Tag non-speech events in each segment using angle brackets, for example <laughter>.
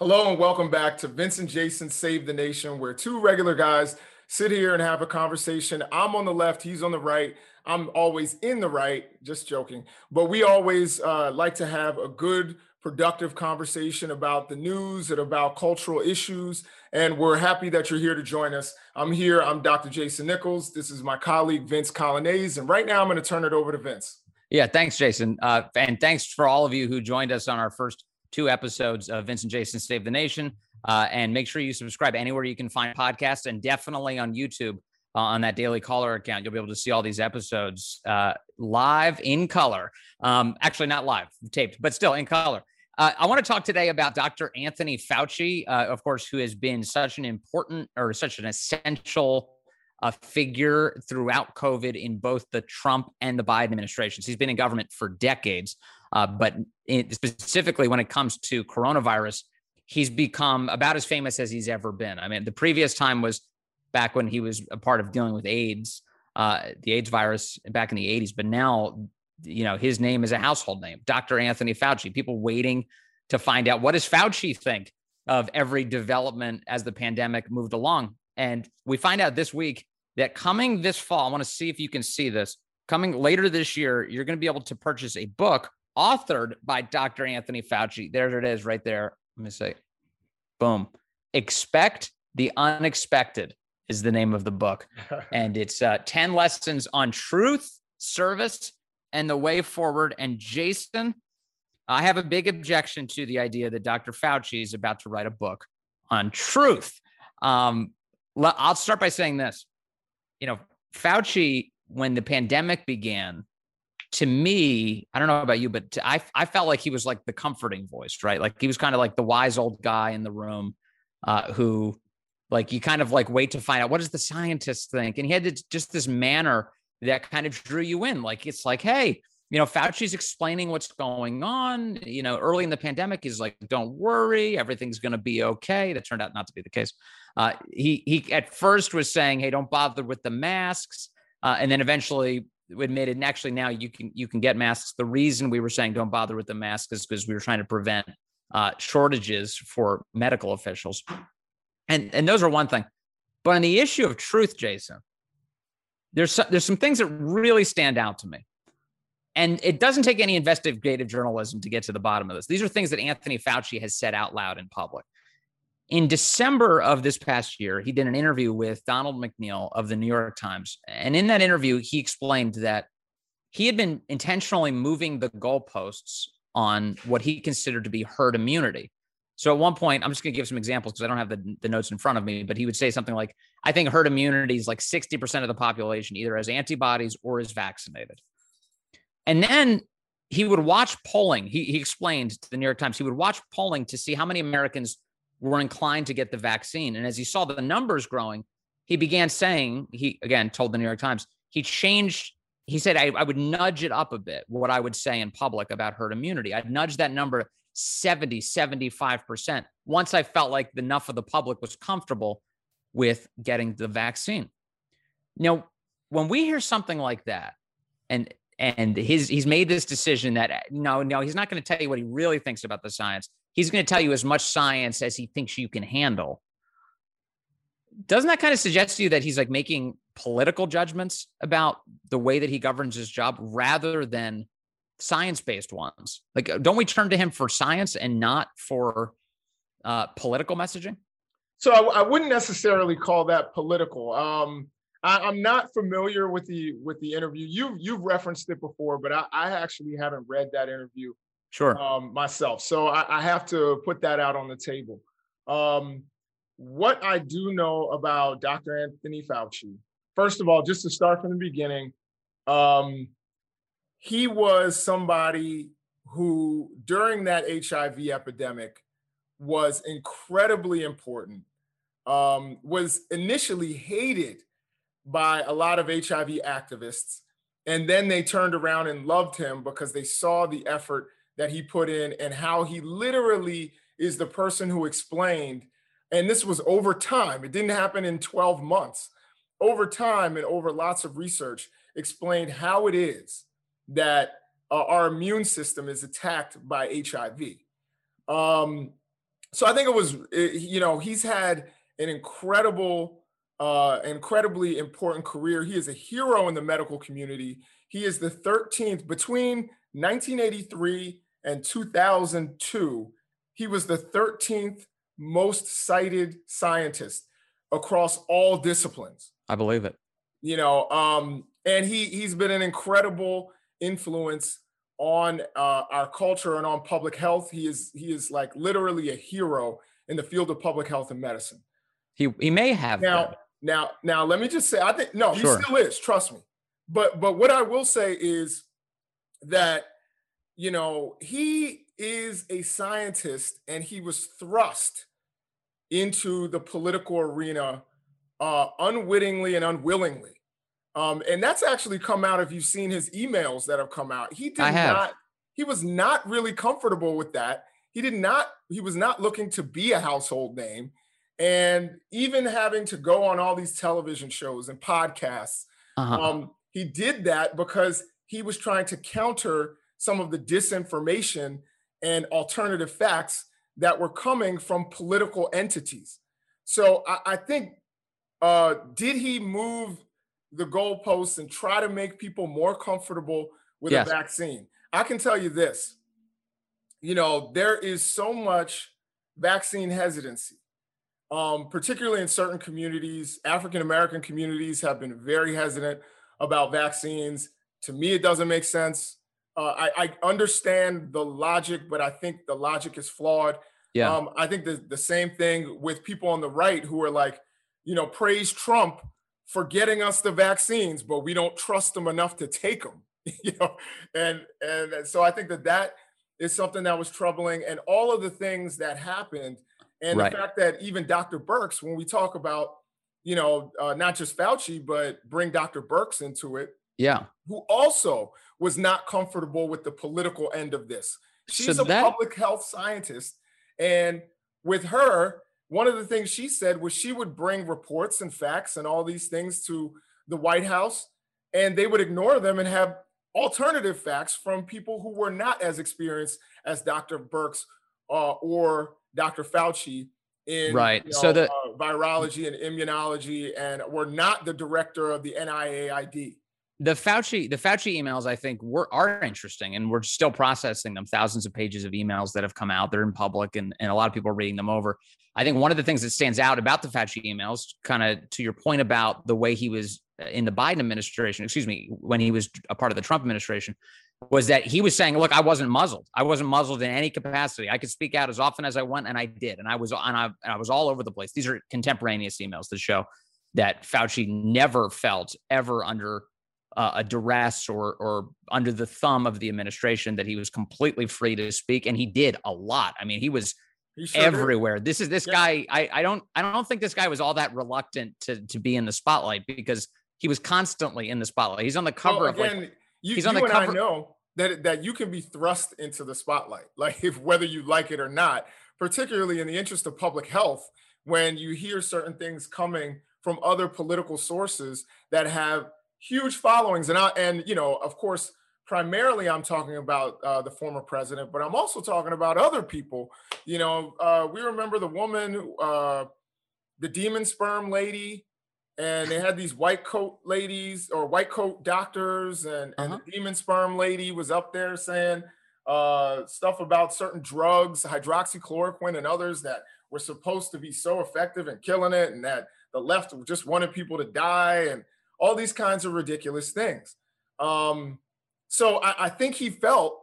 Hello and welcome back to Vince and Jason Save the Nation, where two regular guys sit here and have a conversation. I'm on the left, he's on the right. I'm always in the right, just joking. But we always uh, like to have a good, productive conversation about the news and about cultural issues. And we're happy that you're here to join us. I'm here, I'm Dr. Jason Nichols. This is my colleague, Vince Coglianese. And right now, I'm going to turn it over to Vince. Yeah, thanks, Jason. Uh, and thanks for all of you who joined us on our first two episodes of Vince and Jason Save the Nation. Uh, and make sure you subscribe anywhere you can find podcasts and definitely on YouTube uh, on that Daily Caller account. You'll be able to see all these episodes uh, live in color. Um, actually, not live, taped, but still in color. Uh, I want to talk today about Dr. Anthony Fauci, uh, of course, who has been such an important or such an essential uh, figure throughout COVID in both the Trump and the Biden administrations. He's been in government for decades. Uh, but in, specifically when it comes to coronavirus, he's become about as famous as he's ever been. I mean, the previous time was back when he was a part of dealing with AIDS, uh, the AIDS virus back in the 80s. But now, you know, his name is a household name, Dr. Anthony Fauci. People waiting to find out what does Fauci think of every development as the pandemic moved along. And we find out this week that coming this fall, I want to see if you can see this. Coming later this year, you're going to be able to purchase a book authored by Dr. Anthony Fauci. There it is right there. Let me say, boom. Expect the unexpected is the name of the book. <laughs> and it's uh, 10 lessons on truth, service, and the way forward. And Jason, I have a big objection to the idea that Dr. Fauci is about to write a book on truth. Um, I'll start by saying this. You know, Fauci, when the pandemic began, to me, I don't know about you, but to, I I felt like he was like the comforting voice, right? Like he was kind of like the wise old guy in the room, uh, who, like, you kind of like wait to find out what does the scientist think, and he had to, just this manner that kind of drew you in. Like it's like, hey, you know, Fauci's explaining what's going on. You know, early in the pandemic, he's like, "Don't worry, everything's going to be okay." That turned out not to be the case. Uh, he he at first was saying, "Hey, don't bother with the masks," uh, and then eventually admitted, and actually now you can you can get masks. The reason we were saying don't bother with the mask is because we were trying to prevent uh, shortages for medical officials, and and those are one thing. But on the issue of truth, Jason, there's some, there's some things that really stand out to me. And it doesn't take any investigative journalism to get to the bottom of this. These are things that Anthony Fauci has said out loud in public. In December of this past year, he did an interview with Donald McNeil of the New York Times. And in that interview, he explained that he had been intentionally moving the goalposts on what he considered to be herd immunity. So at one point, I'm just going to give some examples because I don't have the, the notes in front of me, but he would say something like, I think herd immunity is like 60% of the population either has antibodies or is vaccinated. And then he would watch polling. He, he explained to the New York Times, he would watch polling to see how many Americans were inclined to get the vaccine. And as he saw the numbers growing, he began saying, he again told the New York Times, he changed, he said, I, I would nudge it up a bit, what I would say in public about herd immunity. I'd nudge that number 70, 75% once I felt like enough of the public was comfortable with getting the vaccine. Now, when we hear something like that, and and his he's made this decision that no, no, he's not going to tell you what he really thinks about the science he's going to tell you as much science as he thinks you can handle. Doesn't that kind of suggest to you that he's like making political judgments about the way that he governs his job rather than science based ones? Like, don't we turn to him for science and not for uh, political messaging? So I, I, wouldn't necessarily call that political. Um, I, am not familiar with the with the interview. You've you've referenced it before, but I, I actually haven't read that interview sure. um, myself. So I, I, have to put that out on the table. Um, what i do know about dr anthony fauci first of all just to start from the beginning um, he was somebody who during that hiv epidemic was incredibly important um, was initially hated by a lot of hiv activists and then they turned around and loved him because they saw the effort that he put in and how he literally is the person who explained and this was over time it didn't happen in 12 months over time and over lots of research explained how it is that uh, our immune system is attacked by hiv um, so I think it was, eh, you know, he's had an incredible, uh, incredibly important career. He is a hero in the medical community. He is the 13th between 1983 and 2002. He was the 13th most cited scientist across all disciplines. I believe it. You know, um, and he he's been an incredible influence on uh, our culture and on public health. He is he is like literally a hero in the field of public health and medicine. He he may have now been. now now. Let me just say, I think no, Sure. he still is. Trust me. But but what I will say is that you know he is a scientist and he was thrust into the political arena uh, unwittingly and unwillingly. Um, and that's actually come out if you've seen his emails that have come out. He did not, he was not really comfortable with that. He did not, he was not looking to be a household name. And even having to go on all these television shows and podcasts, Uh-huh. um, he did that because he was trying to counter some of the disinformation and alternative facts that were coming from political entities. So I, I think, uh, did he move the goalposts and try to make people more comfortable with Yes. a vaccine? I can tell you this. You know, there is so much vaccine hesitancy, um, particularly in certain communities. African American communities have been very hesitant about vaccines. To me, it doesn't make sense. Uh, I, I understand the logic, but I think the logic is flawed. yeah. Um, I think the, the same thing with people on the right who are like, you know, praise Trump for getting us the vaccines, but we don't trust them enough to take them. <laughs> you know, and and so I think that that is something that was troubling, and all of the things that happened, and Right. the fact that even Dr. Birx, when we talk about, you know, uh, not just Fauci, but bring Dr. Birx into it, yeah. who also was not comfortable with the political end of this. She's a that- public health scientist. And with her, one of the things she said was she would bring reports and facts and all these things to the White House, and they would ignore them and have alternative facts from people who were not as experienced as Dr. Birx uh, or Dr. Fauci in Right. you So the- uh, virology and immunology, and were not the director of the NIAID. The Fauci the Fauci emails I think were are interesting and we're still processing them. Thousands of pages of emails that have come out they're in public and, and a lot of people are reading them over. I think one of the things that stands out about the Fauci emails kind of to your point about the way he was uh, in the Biden administration excuse me when he was a part of the Trump administration was that he was saying look I wasn't muzzled. I wasn't muzzled in any capacity. I could speak out as often as I want and I did. And I was and I, and I was all over the place. These are contemporaneous emails that show that Fauci never felt ever under uh, a duress or or under the thumb of the administration that he was completely free to speak and he did a lot i mean he was He sure did. everywhere this is this Yeah. guy I, I don't i don't think this guy was all that reluctant to to be in the spotlight because he was constantly in the spotlight he's on the cover Well, of like you, he's you the and cover- I know that that you can be thrust into the spotlight, like if whether you like it or not, particularly in the interest of public health, when you hear certain things coming from other political sources that have huge followings, and I and you know, of course, primarily I'm talking about uh, the former president, but I'm also talking about other people. You know, uh, we remember the woman, uh, the demon sperm lady and they had these white coat ladies or white coat doctors and, and Uh-huh. the demon sperm lady was up there saying uh, stuff about certain drugs hydroxychloroquine and others that were supposed to be so effective in killing it and that the left just wanted people to die and all these kinds of ridiculous things um, so I, I think he felt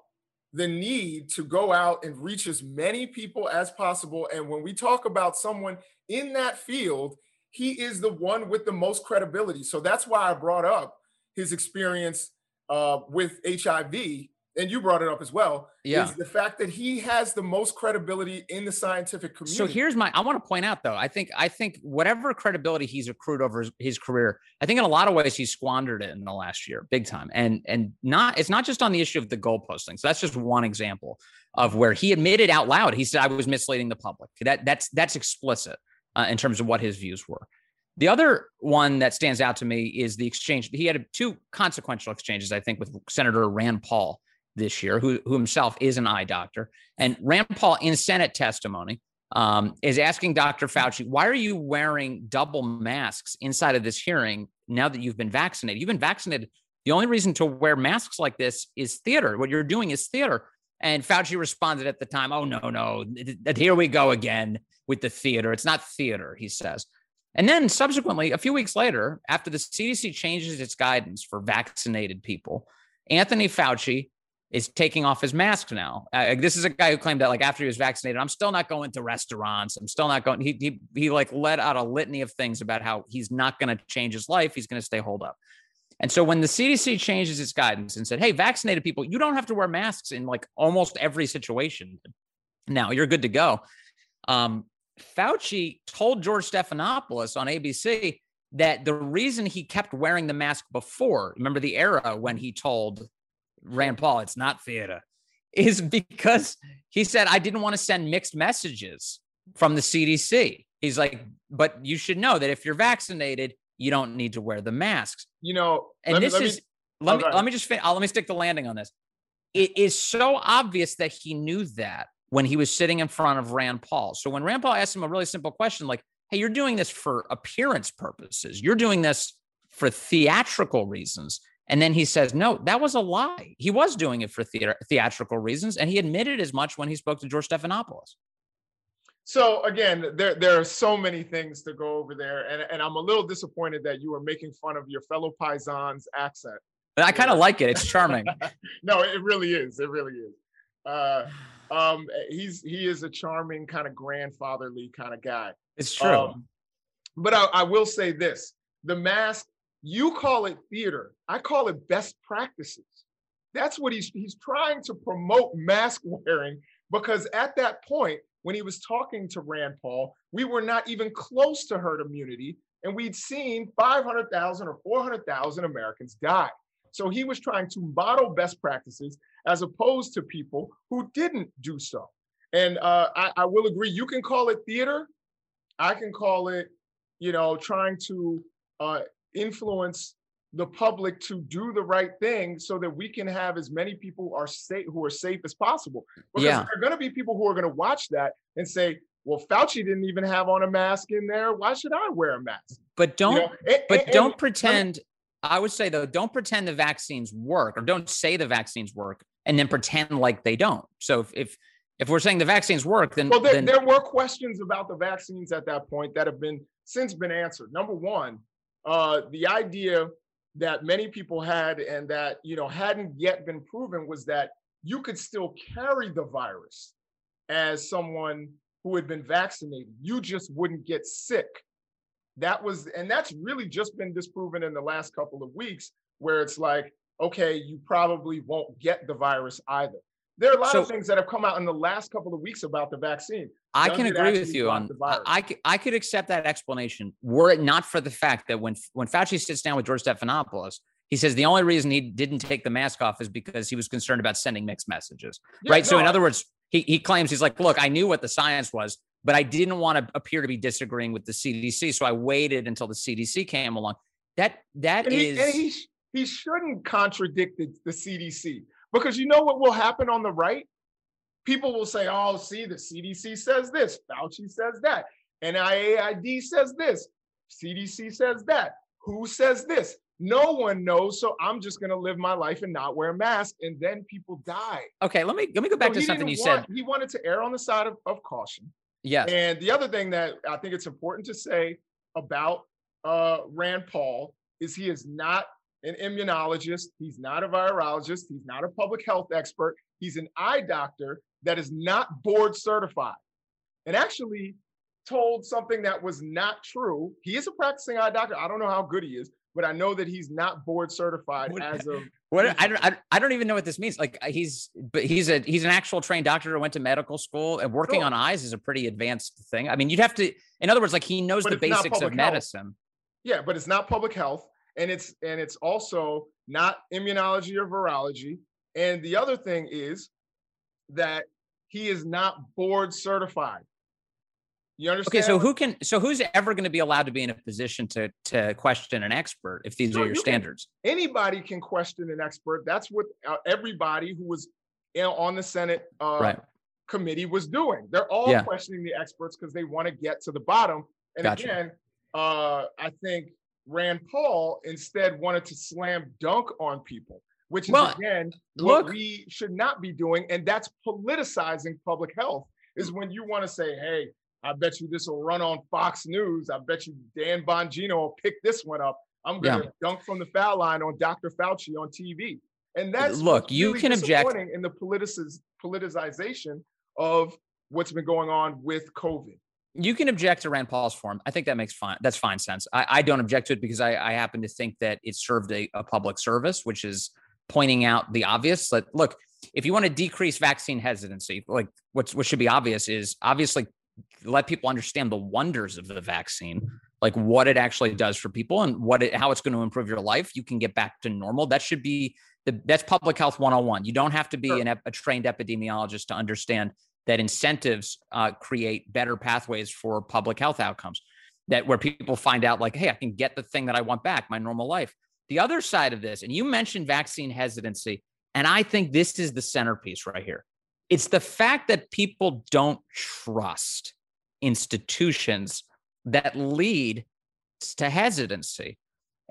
the need to go out and reach as many people as possible and when we talk about someone in that field he is the one with the most credibility. So that's why I brought up his experience uh, with HIV, and you brought it up as well. Yeah. is the fact that he has the most credibility in the scientific community. So here's my I want to point out though, I think I think whatever credibility he's accrued over his, his career, I think in a lot of ways he's squandered it in the last year, big time. And and not it's not just on the issue of the goalposting. So that's just one example of where he admitted out loud. He said I was misleading the public. That that's that's explicit uh, in terms of what his views were. The other one that stands out to me is the exchange. He had two consequential exchanges, I think, with Senator Rand Paul this year, who, who himself is an eye doctor. And Rand Paul, in Senate testimony, um, is asking Dr. Fauci, why are you wearing double masks inside of this hearing now that you've been vaccinated? You've been vaccinated. The only reason to wear masks like this is theater. What you're doing is theater. And Fauci responded at the time, oh, no, no, here we go again with the theater. It's not theater, he says. And then subsequently, a few weeks later, after the CDC changes its guidance for vaccinated people, Anthony Fauci is taking off his mask now. Uh, this is a guy who claimed that like after he was vaccinated, I'm still not going to restaurants. I'm still not going. He he he like let out a litany of things about how he's not going to change his life. He's going to stay holed up. And so when the CDC changes its guidance and said, "Hey, vaccinated people, you don't have to wear masks in like almost every situation. Now you're good to go." Um, Fauci told George Stephanopoulos on ABC that the reason he kept wearing the mask before, remember the era when he told Rand Paul, it's not theater, is because he said, I didn't want to send mixed messages from the CDC. He's like, but you should know that if you're vaccinated, you don't need to wear the masks. You know, and this me, is, let oh, me, let me just, fin- let me stick the landing on this. It is so obvious that he knew that when he was sitting in front of Rand Paul. So when Rand Paul asked him a really simple question, like, hey, you're doing this for appearance purposes, you're doing this for theatrical reasons. And then he says, no, that was a lie. He was doing it for theater, theatrical reasons. And he admitted as much when he spoke to George Stephanopoulos. So again, there, there are so many things to go over there. And, and I'm a little disappointed that you were making fun of your fellow Paisan's accent. I kind of like it. It's <laughs> charming. no, it really is. It really is. Uh, um, he's he is a charming kind of grandfatherly kind of guy. It's true. Um, but I, I will say this: the mask. You call it theater. I call it best practices. That's what he's he's trying to promote mask <laughs> wearing because at that point when he was talking to Rand Paul, we were not even close to herd immunity, and we'd seen 500,000 or 400,000 Americans die. So he was trying to model best practices as opposed to people who didn't do so. And uh, I, I will agree, you can call it theater. I can call it, you know, trying to uh, influence the public to do the right thing so that we can have as many people are safe who are safe as possible. Because yeah. there are going to be people who are going to watch that and say, well, Fauci didn't even have on a mask in there. Why should I wear a mask? But don't, you know? and, but and, don't and, pretend. I would say though, don't pretend the vaccines work, or don't say the vaccines work, and then pretend like they don't. So if if, if we're saying the vaccines work, then well, there, then... there were questions about the vaccines at that point that have been since been answered. Number one, uh, the idea that many people had and that you know hadn't yet been proven was that you could still carry the virus as someone who had been vaccinated. You just wouldn't get sick. That was, and that's really just been disproven in the last couple of weeks, where it's like, okay, you probably won't get the virus either. There are a lot so, of things that have come out in the last couple of weeks about the vaccine. I can agree with you on. I, I could accept that explanation were it not for the fact that when when Fauci sits down with George Stephanopoulos, he says the only reason he didn't take the mask off is because he was concerned about sending mixed messages. Yeah, right. No, so in other words, he he claims he's like, look, I knew what the science was, but I didn't want to appear to be disagreeing with the CDC, so I waited until the CDC came along. That that and is. He, he, he shouldn't contradict the, the CDC because you know what will happen on the right? People will say, oh, see, the CDC says this, Fauci says that, NIAID says this, CDC says that. Who says this? No one knows, so I'm just gonna live my life and not wear a mask, and then people die. Okay, let me let me go back so to something you want, said. He wanted to err on the side of, of caution. Yes. And the other thing that I think it's important to say about uh, Rand Paul is he is not an immunologist. He's not a virologist. He's not a public health expert. He's an eye doctor that is not board certified. And actually told something that was not true. He is a practicing eye doctor. I don't know how good he is, but I know that he's not board certified what, as of <laughs> what I don't I, don't even know what this means. Like uh, he's but he's a he's an actual trained doctor who went to medical school and working sure. on eyes is a pretty advanced thing. I mean, you'd have to in other words, like he knows but the basics of medicine. Health. Yeah, but it's not public health and it's and it's also not immunology or virology. And the other thing is that he is not board certified. You understand? Okay, so who can so who's ever going to be allowed to be in a position to to question an expert if these are your you standards? Can, anybody can question an expert. That's what uh, everybody who was you know, on the Senate uh, right. committee was doing. They're all yeah. questioning the experts because they want to get to the bottom. And gotcha. again, uh, I think Rand Paul instead wanted to slam dunk on people, which is well, again look, what we should not be doing. And that's politicizing public health, is when you want to say, hey, I bet you this will run on Fox News. I bet you Dan Bongino will pick this one up. I'm going to yeah. dunk from the foul line on Dr. Fauci on TV. And that's look, you really can object in the politiciz- politicization of what's been going on with COVID. You can object to Rand Paul's form. I think that makes fine. That's fine sense. I, I don't object to it because I, I happen to think that it served a, a public service, which is pointing out the obvious. Like, look, if you want to decrease vaccine hesitancy, like what's what should be obvious is obviously let people understand the wonders of the vaccine, like what it actually does for people and what it how it's going to improve your life. You can get back to normal. That should be the that's public health 101. You don't have to be sure. an, a trained epidemiologist to understand that incentives uh, create better pathways for public health outcomes that where people find out like hey i can get the thing that i want back my normal life. The other side of this and you mentioned vaccine hesitancy and i think this is the centerpiece right here. It's the fact that people don't trust institutions that lead to hesitancy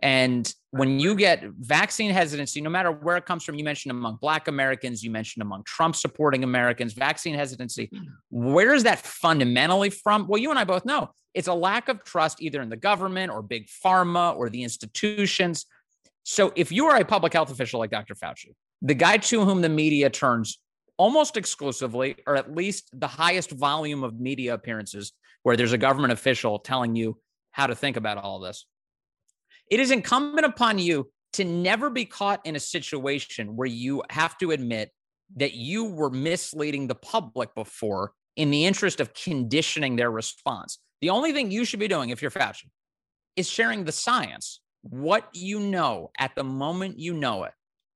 and when you get vaccine hesitancy, no matter where it comes from, you mentioned among Black Americans, you mentioned among Trump supporting Americans, vaccine hesitancy, where is that fundamentally from? Well, you and I both know it's a lack of trust either in the government or big pharma or the institutions. So if you are a public health official like Dr. Fauci, the guy to whom the media turns almost exclusively, or at least the highest volume of media appearances where there's a government official telling you how to think about all this it is incumbent upon you to never be caught in a situation where you have to admit that you were misleading the public before in the interest of conditioning their response. The only thing you should be doing if you're Fauci is sharing the science, what you know at the moment you know it.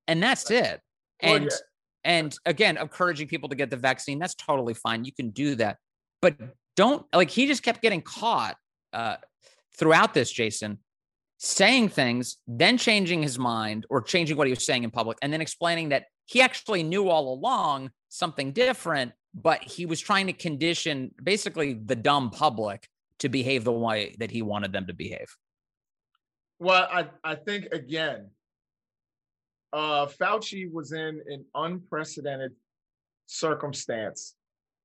And that's it. And well, yeah. and again, encouraging people to get the vaccine, that's totally fine. You can do that. But don't like he just kept getting caught uh, throughout this, Jason, saying things, then changing his mind or changing what he was saying in public, and then explaining that he actually knew all along something different, but he was trying to condition basically the dumb public to behave the way that he wanted them to behave. Well, I, I think again, uh, Fauci was in an unprecedented circumstance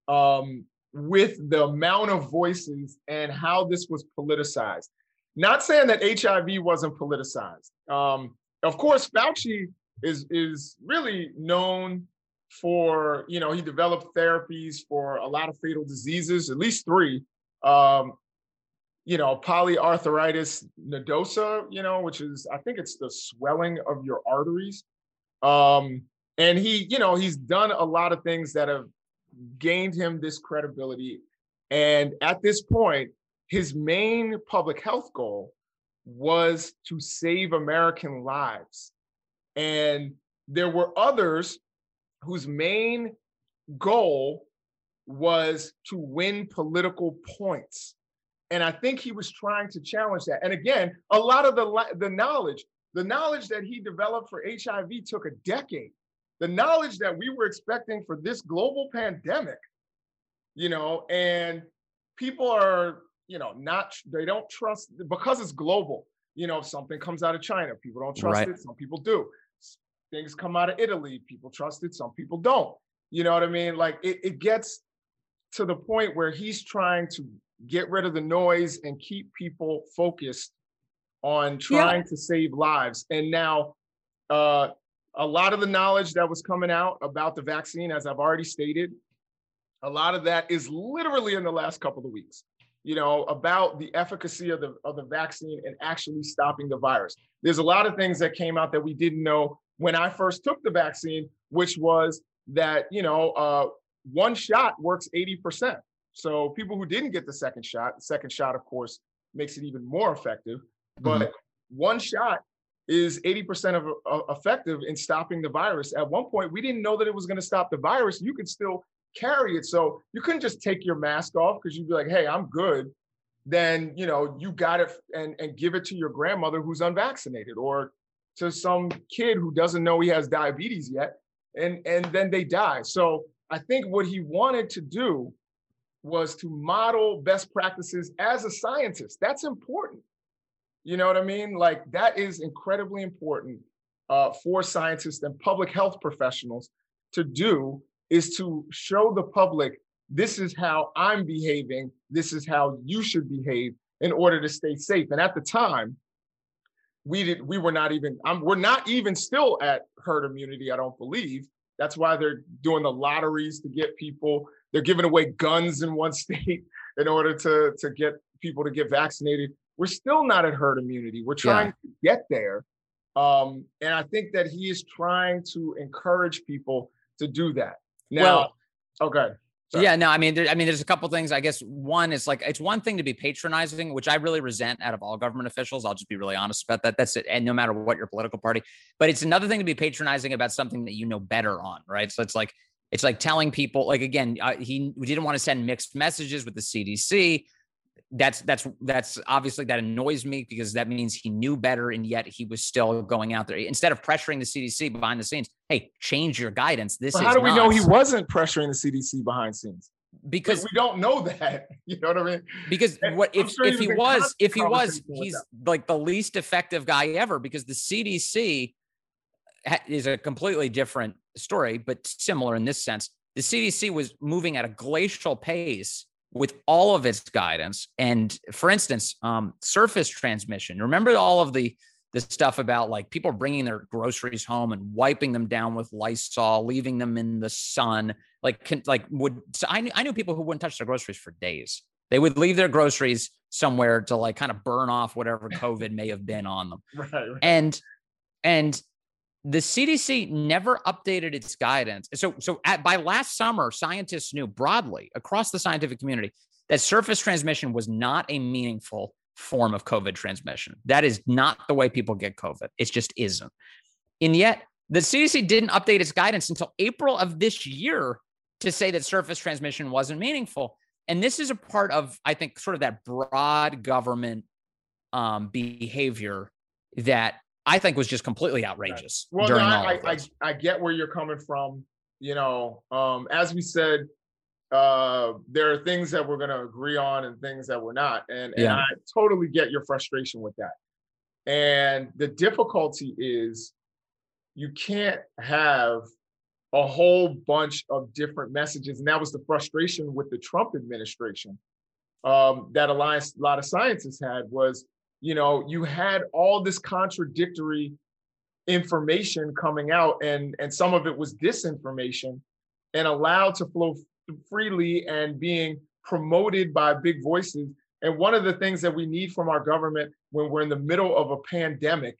um, with the amount of voices and how this was politicized. Not saying that HIV wasn't politicized. Um, of course, Fauci is is really known for you know he developed therapies for a lot of fatal diseases, at least three. Um, you know, polyarteritis nodosa, you know, which is I think it's the swelling of your arteries. Um, and he, you know, he's done a lot of things that have gained him this credibility. And at this point, his main public health goal was to save American lives. And there were others whose main goal was to win political points. And I think he was trying to challenge that. And again, a lot of the, the knowledge, the knowledge that he developed for HIV took a decade. The knowledge that we were expecting for this global pandemic, you know, and people are you know, not they don't trust because it's global. You know, if something comes out of China, people don't trust right. it. Some people do. Things come out of Italy, people trust it. Some people don't. You know what I mean? Like it, it gets to the point where he's trying to get rid of the noise and keep people focused on trying yeah. to save lives. And now, uh, a lot of the knowledge that was coming out about the vaccine, as I've already stated, a lot of that is literally in the last couple of weeks you know, about the efficacy of the of the vaccine and actually stopping the virus. There's a lot of things that came out that we didn't know when I first took the vaccine, which was that you know uh, one shot works 80%. So people who didn't get the second shot, the second shot, of course, makes it even more effective. But mm-hmm. one shot is 80% of uh, effective in stopping the virus. At one point, we didn't know that it was going to stop the virus. You could still carry it. So you couldn't just take your mask off because you'd be like, hey, I'm good. Then, you know, you got it and, and give it to your grandmother who's unvaccinated or to some kid who doesn't know he has diabetes yet. And, and then they die. So I think what he wanted to do was to model best practices as a scientist. That's important. You know what I mean? Like that is incredibly important uh, for scientists and public health professionals to do is to show the public this is how I'm behaving, this is how you should behave in order to stay safe. And at the time, we did we were not even I'm, we're not even still at herd immunity. I don't believe. That's why they're doing the lotteries to get people. They're giving away guns in one <laughs> state in order to to get people to get vaccinated. We're still not at herd immunity. We're trying yeah. to get there. Um, and I think that he is trying to encourage people to do that. Now, well, okay. Sorry. Yeah, no, I mean, there, I mean, there's a couple things. I guess one is like it's one thing to be patronizing, which I really resent out of all government officials. I'll just be really honest about that. That's it, and no matter what your political party. But it's another thing to be patronizing about something that you know better on, right? So it's like it's like telling people, like again, uh, he didn't want to send mixed messages with the CDC that's that's that's obviously that annoys me because that means he knew better and yet he was still going out there instead of pressuring the CDC behind the scenes. Hey, change your guidance. This how do we know he wasn't pressuring the CDC behind scenes? Because we don't know that. <laughs> You know what I mean? Because what if sure if he was if he was he's like the least effective guy ever because the CDC is a completely different story, but similar in this sense. The CDC was moving at a glacial pace with all of its guidance. And for instance, um, surface transmission. Remember all of the the stuff about like people bringing their groceries home and wiping them down with Lysol, leaving them in the sun. Like, can, like would so I knew I knew people who wouldn't touch their groceries for days. They would leave their groceries somewhere to like kind of burn off whatever COVID may have been on them. <laughs> Right, right. And and the CDC never updated its guidance. So, so at, by last summer, scientists knew broadly across the scientific community that surface transmission was not a meaningful form of COVID transmission. That is not the way people get COVID. It just isn't. And yet, the CDC didn't update its guidance until April of this year to say that surface transmission wasn't meaningful. And this is a part of, I think, sort of that broad government um, behavior that I think was just completely outrageous. Well, during no, I, I, I, get where you're coming from. You know, um, as we said, uh, there are things that we're going to agree on and things that we're not, and, yeah. and I totally get your frustration with that. And the difficulty is, you can't have a whole bunch of different messages, and that was the frustration with the Trump administration um, that a lot of scientists had was you know, you had all this contradictory information coming out and and some of it was disinformation and allowed to flow freely and being promoted by big voices and one of the things that we need from our government when we're in the middle of a pandemic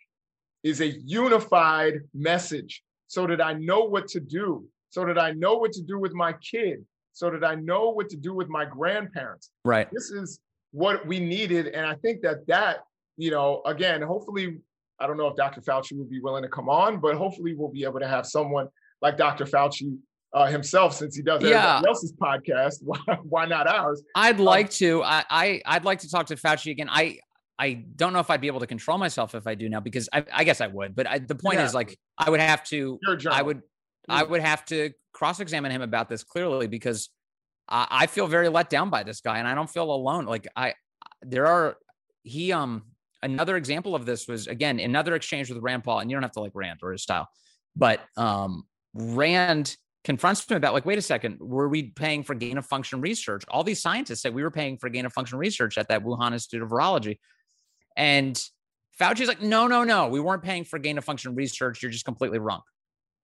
is a unified message so that I know what to do, so that I know what to do with my kid, so that I know what to do with my grandparents. Right. This is what we needed. And I think that that you know, again, hopefully, I don't know if Dr. Fauci will be willing to come on, but hopefully we'll be able to have someone like Dr. Fauci uh, himself, since he does yeah. everybody else's podcast. <laughs> Why, why not ours? I'd um, like to. I, I I'd like to talk to Fauci again. I I don't know if I'd be able to control myself if I do now because I, I guess I would. But I, the point yeah. is, like, I would have to. I would. I would have to cross-examine him about this clearly because I, I feel very let down by this guy, and I don't feel alone. Like I, there are he um another example of this was again another exchange with Rand Paul, and you don't have to like Rand or his style, but um, Rand confronts him about like, wait a second, were we paying for gain of function research? All these scientists said we were paying for gain of function research at that Wuhan Institute of Virology, and Fauci's like, no, no, no, we weren't paying for gain of function research. You're just completely wrong.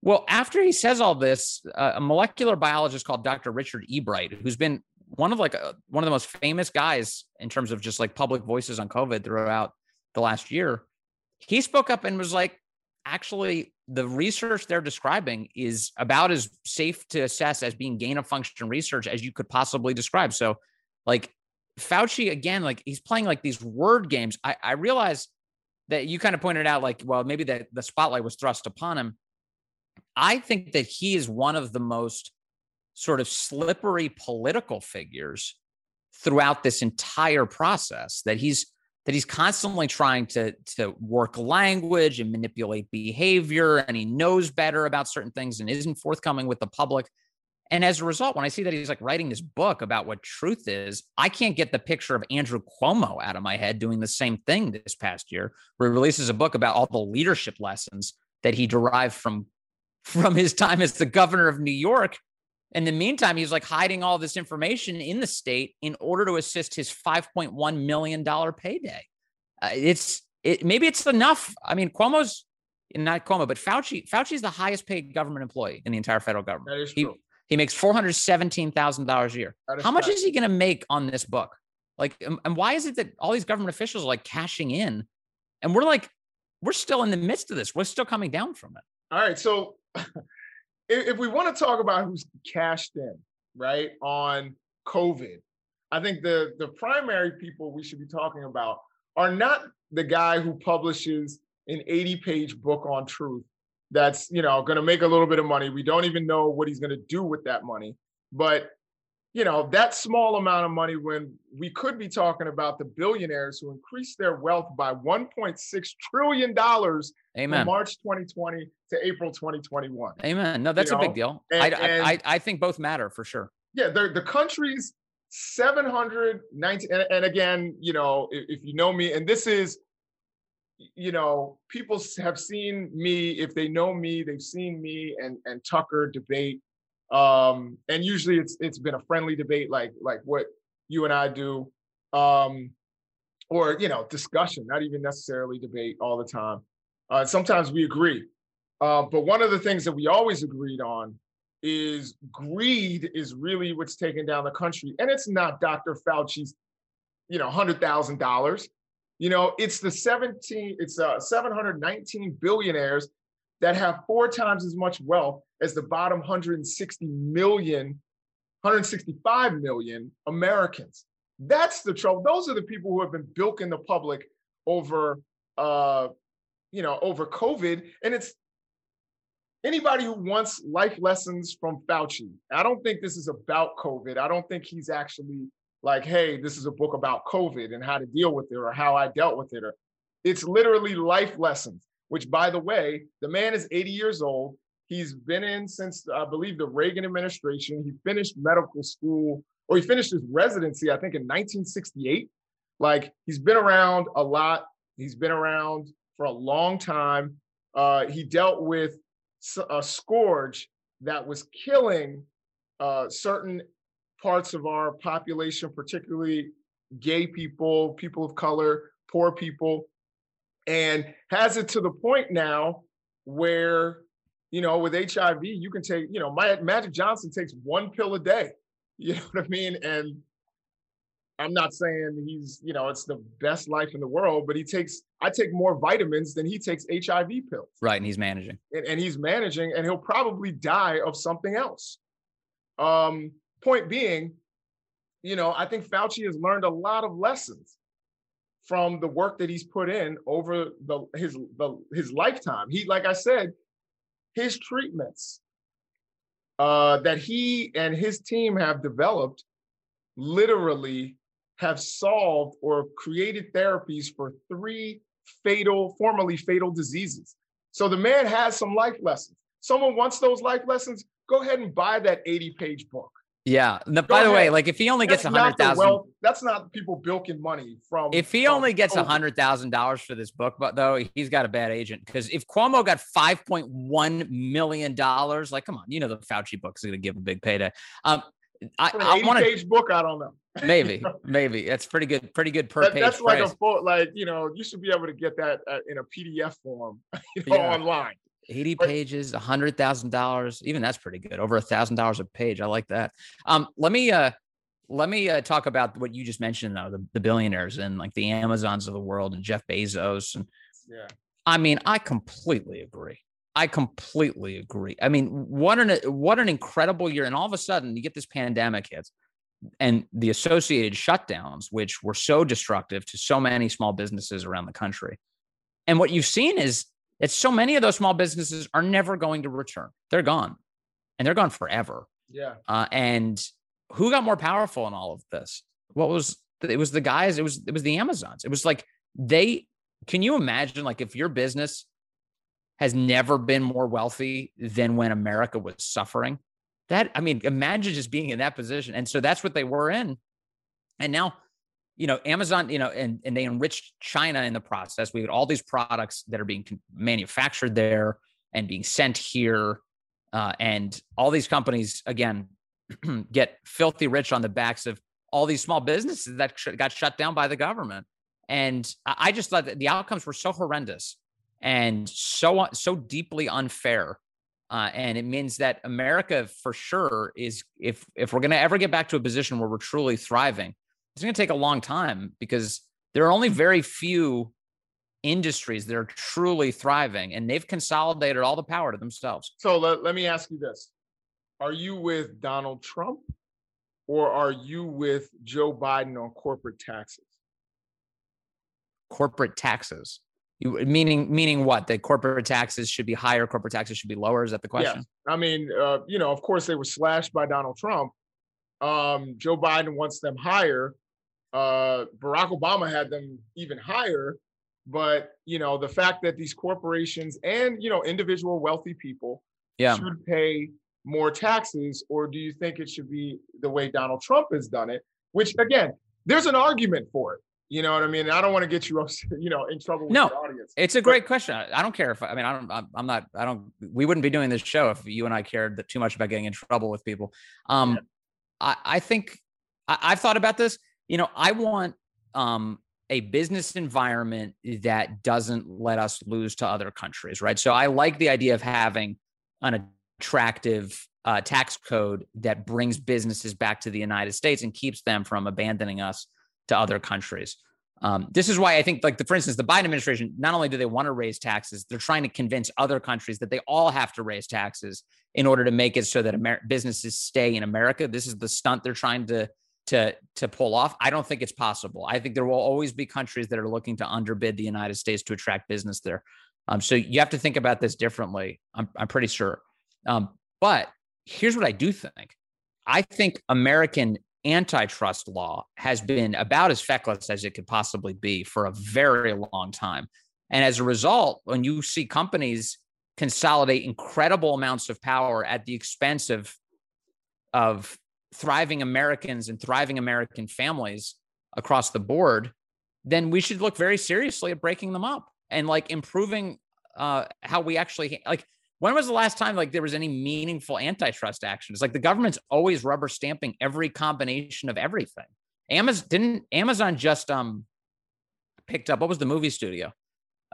Well, after he says all this, uh, a molecular biologist called Dr. Richard Ebright, who's been one of like a, uh, one of the most famous guys in terms of just like public voices on COVID throughout the last year, he spoke up and was like, actually, the research they're describing is about as safe to assess as being gain of function research as you could possibly describe. So, like Fauci, again, like he's playing like these word games. I, I realize that you kind of pointed out, like, well, maybe that the spotlight was thrust upon him. I think that he is one of the most sort of slippery political figures throughout this entire process that he's that he's constantly trying to to work language and manipulate behavior and he knows better about certain things and isn't forthcoming with the public And as a result, when I see that he's like writing this book about what truth is, I can't get the picture of Andrew Cuomo out of my head doing the same thing this past year, where he releases a book about all the leadership lessons that he derived from from his time as the governor of New York. In the meantime, he's like hiding all this information in the state in order to assist his $5.1 million payday. Uh, it's it maybe it's enough. I mean, Cuomo's not Cuomo, but Fauci. Fauci is the highest paid government employee in the entire federal government. That is he, true. he makes four hundred seventeen thousand dollars a year. How much is he going to make on this book? Like, and and why is it that all these government officials are like cashing in, and we're like, we're still in the midst of this. We're still coming down from it. All right. So <laughs> if, we want to talk about who's cashed in, right, on COVID, I think the the primary people we should be talking about are not the guy who publishes an 80-page book on truth that's you know going to make a little bit of money. We don't even know what he's going to do with that money. But you know, that small amount of money when we could be talking about the billionaires who increased their wealth by 1.6 trillion dollars from Amen. March 2020 to April 2021. Amen. No, that's a know, big deal. and- I, and- I, I, think both matter for sure. Yeah, the, the country's 719, and, and again, you know, if, if you know me, and this is, you know, people have seen me, if they know me, they've seen me and, and Tucker debate. Um, and usually it's it's been a friendly debate like like what you and I do. Um, or you know, discussion, not even necessarily debate all the time. Uh, sometimes we agree. Uh, but one of the things that we always agreed on is greed is really what's taking down the country. And it's not Dr. Fauci's, you know, hundred thousand dollars. You know, it's the 17, it's uh 719 billionaires that have four times as much wealth as the bottom 160 million, 165 million Americans. That's the trouble. Those are the people who have been bilking the public over uh, you know, over COVID. And it's anybody who wants life lessons from Fauci. I don't think this is about COVID. I don't think he's actually like, hey, this is a book about COVID and how to deal with it or how I dealt with it. Or it's literally life lessons, which by the way, the man is 80 years old. He's been in since I believe the Reagan administration. He finished medical school or he finished his residency, I think in 1968. Like he's been around a lot. He's been around for a long time. Uh, he dealt with a scourge that was killing uh, certain parts of our population, particularly gay people, people of color, poor people, and has it to the point now where, you know, with HIV, you can take, you know, my, Magic Johnson takes one pill a day. <laughs> You know what I mean? And I'm not saying he's, you know, it's the best life in the world, but he takes, I take more vitamins than he takes HIV pills. Right. And he's managing. And, and he's managing, and he'll probably die of something else. Um, point being, you know, I think Fauci has learned a lot of lessons from the work that he's put in over the his the, his lifetime. He, like I said, his treatments uh, that he and his team have developed literally have solved or created therapies for three fatal, formerly fatal diseases. So the man has some life lessons. Someone wants those life lessons, go ahead and buy that 80 page book. Yeah. No, by the way, like if he only gets a That's not hundred thousand, That's not people bilking money from. if he from only gets a hundred thousand dollars for this book, but though he's got a bad agent because if Cuomo got five point one million dollars, like come on, you know the Fauci book's are going to give a big payday. Um, I, I want page book, I don't know. <laughs> maybe, maybe that's pretty good, pretty good per That- page that's like a full, like you know, you should be able to get that uh, in a PDF form, <laughs> you know, Yeah. online. 80 But- pages, a hundred thousand dollars. Even that's pretty good. Over a thousand dollars a page. I like that. Um, let me uh let me uh, talk about what you just mentioned though, the, the billionaires and like the Amazons of the world and Jeff Bezos. And Yeah. I mean, I completely agree. I completely agree. I mean, what an what an incredible year. And all of a sudden you get this pandemic hits and the associated shutdowns, which were so destructive to so many small businesses around the country. And what you've seen is that so many of those small businesses are never going to return. They're gone and they're gone forever. Yeah. Uh, and who got more powerful in all of this? What was it was the guys, it was it was the Amazons. It was like they can you imagine like if your business has never been more wealthy than when America was suffering? That I mean, imagine just being in that position. And so that's what they were in. And now, you know, Amazon, you know, and, and they enriched China in the process. We had all these products that are being manufactured there and being sent here. Uh, and all these companies, again, <clears throat> get filthy rich on the backs of all these small businesses that got shut down by the government. And I just thought that the outcomes were so horrendous and so so deeply unfair. Uh, and it means that America, for sure, is if if we're going to ever get back to a position where we're truly thriving, it's going to take a long time because there are only very few industries that are truly thriving, and they've consolidated all the power to themselves. So let, let me ask you this: Are you with Donald Trump, or are you with Joe Biden on corporate taxes? corporate taxes. You, meaning meaning what? That corporate taxes should be higher, corporate taxes should be lower. Is that the question? Yes. I mean, uh, you know, of course they were slashed by Donald Trump. Um, Joe Biden wants them higher. Uh, Barack Obama had them even higher. But you know, the fact that these corporations and you know individual wealthy people yeah. should pay more taxes, or do you think it should be the way Donald Trump has done it? Which again, there's an argument for it. You know what I mean? I don't want to get you, <laughs> you know, in trouble with no, the audience. It's a great but, question. I don't care if I mean I don't. I'm not. I don't. We wouldn't be doing this show if you and I cared too much about getting in trouble with people. Um, yeah. I, I think I, I've thought about this. You know, I want um a business environment that doesn't let us lose to other countries, right? So I like the idea of having an attractive uh, tax code that brings businesses back to the United States and keeps them from abandoning us to other countries. Um, this is why I think, like, the, for instance, the Biden administration, not only do they want to raise taxes, they're trying to convince other countries that they all have to raise taxes in order to make it so that Amer- businesses stay in America. This is the stunt they're trying to to to pull off. I don't think it's possible. I think there will always be countries that are looking to underbid the United States to attract business there. Um, so you have to think about this differently. I'm I'm pretty sure. Um, but here's what I do think. I think American antitrust law has been about as feckless as it could possibly be for a very long time. And as a result, when you see companies consolidate incredible amounts of power at the expense of, of thriving Americans and thriving American families across the board, then we should look very seriously at breaking them up and like improving uh, how we actually like when was the last time like there was any meaningful antitrust action? It's like the government's always rubber stamping every combination of everything. Amazon didn't Amazon just um picked up what was the movie studio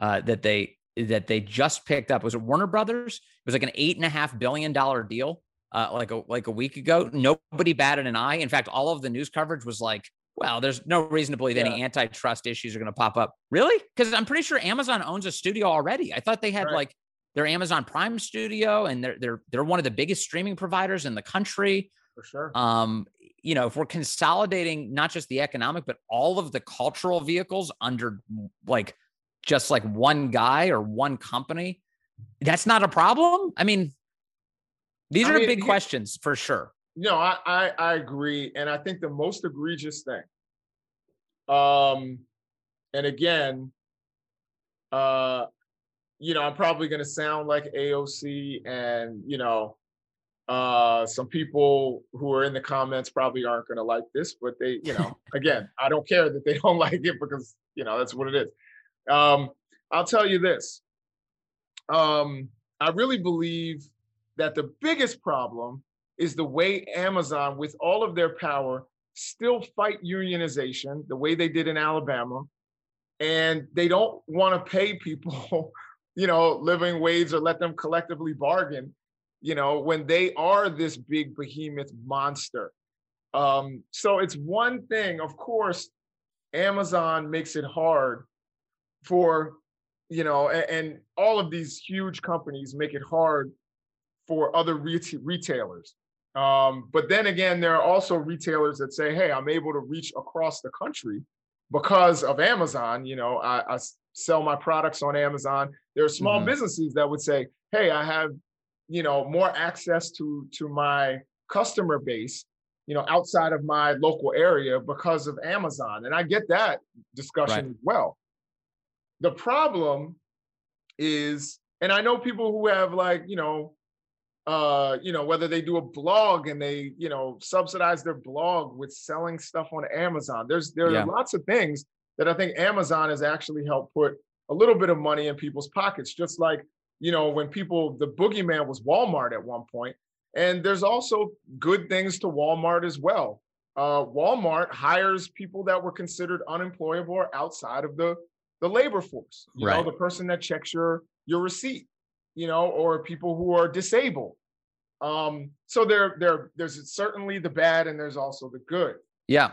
uh, that they that they just picked up? Was it Warner Brothers? It was like an eight and a half billion dollar deal uh, like a like a week ago. Nobody batted an eye. In fact, all of the news coverage was like, well, there's no reason to believe yeah. any antitrust issues are going to pop up. Really? Because I'm pretty sure Amazon owns a studio already. I thought they had right. like their Amazon Prime Studio, and they're they're they're one of the biggest streaming providers in the country. For sure. Um, you know, if we're consolidating not just the economic, but all of the cultural vehicles under like just like one guy or one company, that's not a problem. I mean, these I are mean, big questions for sure. No, I, I I agree, and I think the most egregious thing, um, and again, uh, you know, I'm probably going to sound like AOC and, you know, uh, some people who are in the comments probably aren't going to like this, but they, you know, <laughs> again, I don't care that they don't <laughs> like it because, you know, that's what it is. Um, I'll tell you this. Um, I really believe that the biggest problem is the way Amazon, with all of their power, still fight unionization the way they did in Alabama. And they don't want to pay people <laughs> you know, living wage or let them collectively bargain, you know, when they are this big behemoth monster. Um, so it's one thing, of course, Amazon makes it hard for, you know, and, and all of these huge companies make it hard for other retailers. Um, but then again, there are also retailers that say, hey, I'm able to reach across the country because of Amazon. You know, I, I sell my products on Amazon. There are small mm-hmm. businesses that would say, "Hey, I have, you know, more access to to my customer base, you know, outside of my local area because of Amazon." And I get that discussion right. as well. The problem is, and I know people who have like, you know, uh, you know, whether they do a blog and they, you know, subsidize their blog with selling stuff on Amazon. There's there yeah. are lots of things that I think Amazon has actually helped put a little bit of money in people's pockets, just like, you know, when people the boogeyman was Walmart at one point. And there's also good things to Walmart as well. Uh, Walmart hires people that were considered unemployable or outside of the the labor force. You right. know, the person that checks your your receipt you know, or people who are disabled. Um, so there, there, there's certainly the bad and there's also the good. Yeah.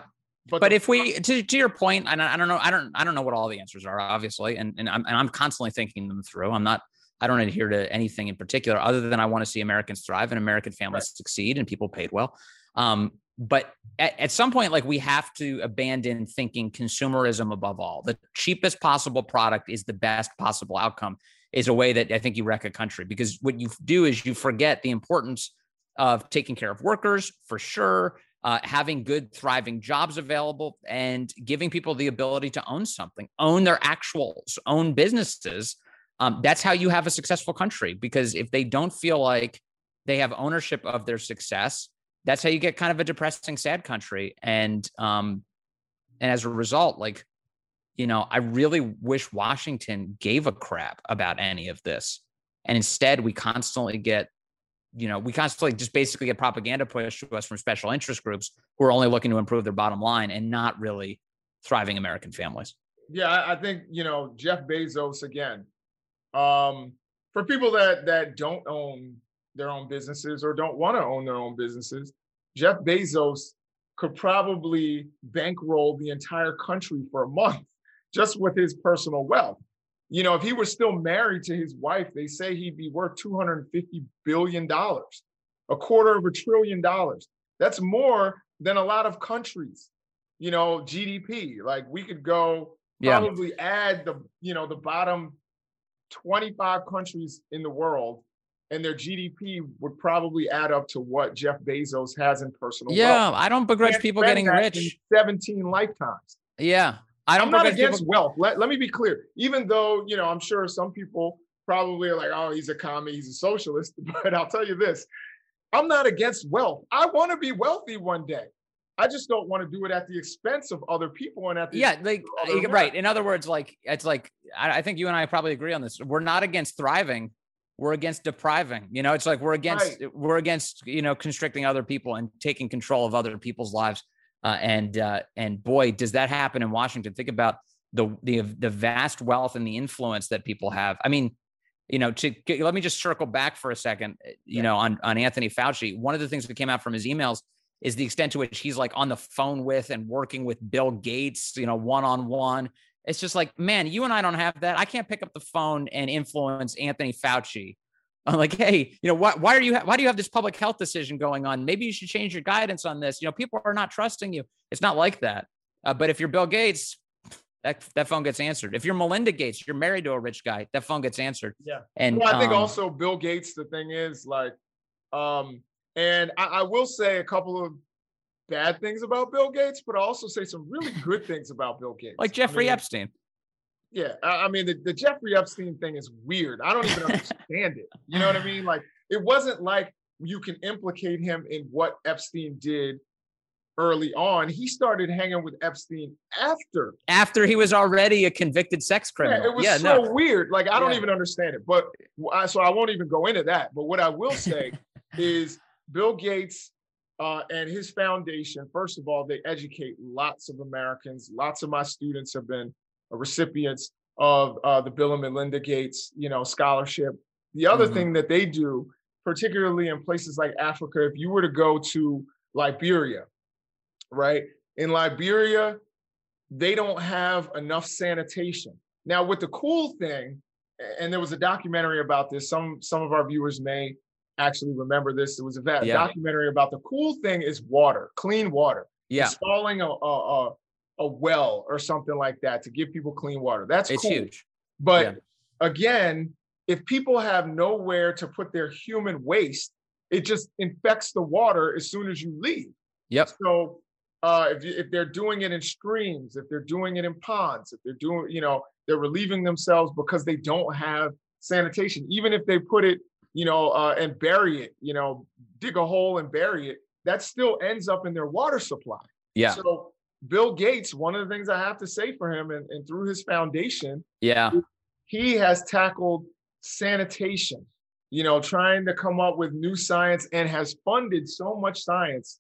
But, but the, if we, to, to your point, and I, I don't know, I don't, I don't know what all the answers are, obviously, and and I'm and I'm constantly thinking them through. I'm not, I don't adhere to anything in particular, other than I want to see Americans thrive and American families right. succeed and people paid well. Um, but at, at, some point, like we have to abandon thinking consumerism above all. The cheapest possible product is the best possible outcome is a way that I think you wreck a country because what you do is you forget the importance of taking care of workers for sure, uh, having good, thriving jobs available, and giving people the ability to own something, own their actual own businesses. Um, that's how you have a successful country because if they don't feel like they have ownership of their success, that's how you get kind of a depressing, sad country. And um, and as a result, like you know, I really wish Washington gave a crap about any of this. And instead, we constantly get, you know, we constantly just basically get propaganda pushed to us from special interest groups who are only looking to improve their bottom line and not really thriving American families. Yeah, I think, you know, Jeff Bezos again. Um, for people that that don't own their own businesses or don't want to own their own businesses, Jeff Bezos could probably bankroll the entire country for a month just with his personal wealth. You know, if he was still married to his wife, they say he'd be worth $250 billion, a quarter of a trillion dollars. That's more than a lot of countries, you know, GDP. Like we could go probably yeah. add the, you know, the bottom 25 countries in the world and their GDP would probably add up to what Jeff Bezos has in personal yeah, wealth. I don't begrudge people getting rich. 17 lifetimes. Yeah. I don't. I'm not against people... wealth. Let, let me be clear. Even though you know, I'm sure some people probably are like, "Oh, he's a commie, he's a socialist." <laughs> But I'll tell you this: I'm not against wealth. I want to be wealthy one day. I just don't want to do it at the expense of other people and at the yeah, like eh, right. In other words, like it's like I, I, think you and I probably agree on this. We're not against thriving. We're against depriving. You know, it's like we're against right. we're against you know constricting other people and taking control of other people's lives. Uh, and uh, and boy, does that happen in Washington. Think about the the the vast wealth and the influence that people have. I mean, you know, to let me just circle back for a second. Eh, you yeah. know, on on Anthony Fauci, one of the things that came out from his emails is the extent to which he's like on the phone with and working with Bill Gates. You know, one on one. It's just like, man, you and I don't have that. I can't pick up the phone and influence Anthony Fauci I'm like, hey, you know, why, why are you, why do you have this public health decision going on? Maybe you should change your guidance on this. You know, people are not trusting you. It's not like that. Uh, but if you're Bill Gates, that, that phone gets answered. If you're Melinda Gates, you're married to a rich guy, that phone gets answered. Yeah. And well, I think um, also Bill Gates, the thing is like, um, and I, I will say a couple of bad things about Bill Gates, but I also say some really good things about Bill Gates. Like Jeffrey I mean, Epstein. Yeah, I mean the, the Jeffrey Epstein thing is weird. I don't even <laughs> understand it. You know what I mean? Like it wasn't like you can implicate him in what Epstein did early on. He started hanging with Epstein after. After he was already a convicted sex criminal. Yeah, it was yeah, so no. weird. Like I don't yeah. even understand it. But I, so I won't even go into that. But what I will <laughs> say is Bill Gates uh, and his foundation. First of all, they educate lots of Americans. Lots of my students have been recipients of uh, the Bill and Melinda Gates, you know, scholarship. The other mm-hmm. thing that they do, particularly in places like Africa, if you were to go to Liberia, right? In Liberia, they don't have enough sanitation. Now, with the cool thing, and there was a documentary about this. Some some of our viewers may actually remember this. It was a yeah. documentary about the cool thing is water, clean water. Yeah, installing a, a, a well or something like that to give people clean water. That's it's cool. huge. But yeah. again, if people have nowhere to put their human waste, it just infects the water as soon as you leave. Yep. So uh, if, if they're doing it in streams, if they're doing it in ponds, if they're doing, you know, they're relieving themselves because they don't have sanitation. Even if they put it you know, uh, and bury it, you know, dig a hole and bury it, that still ends up in their water supply. Yeah. So Bill Gates, one of the things I have to say for him and, and through his foundation, yeah, he has tackled sanitation, you know, trying to come up with new science and has funded so much science.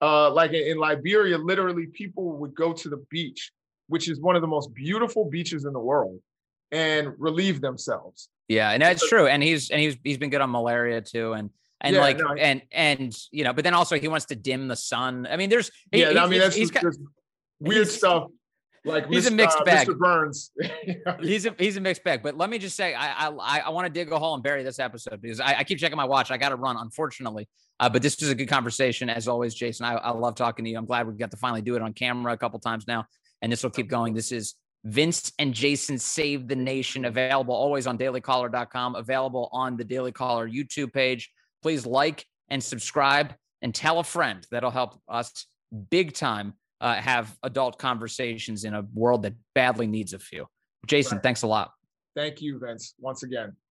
Uh, like in, in Liberia, literally people would go to the beach, which is one of the most beautiful beaches in the world, and relieve themselves. Yeah, and that's true. And he's and he's he's been good on malaria too. And and yeah, like no, and and you know, but then also he wants to dim the sun. I mean, there's yeah, he, I mean that's he's, got, weird stuff. Like he's Mr., a mixed uh, bag. Mr. Burns. <laughs> he's a he's a mixed bag. But let me just say, I I I want to dig a hole and bury this episode because I, I keep checking my watch. I got to run, unfortunately. Uh, but this was a good conversation as always, Jason. I, I love talking to you. I'm glad we got to finally do it on camera a couple times now, and this will keep going. This is Vince and Jason Save the Nation, available always on dailycaller.com, available on the Daily Caller YouTube page. Please like and subscribe and tell a friend. That'll help us big time uh, have adult conversations in a world that badly needs a few. Jason, right. thanks a lot. Thank you, Vince, once again.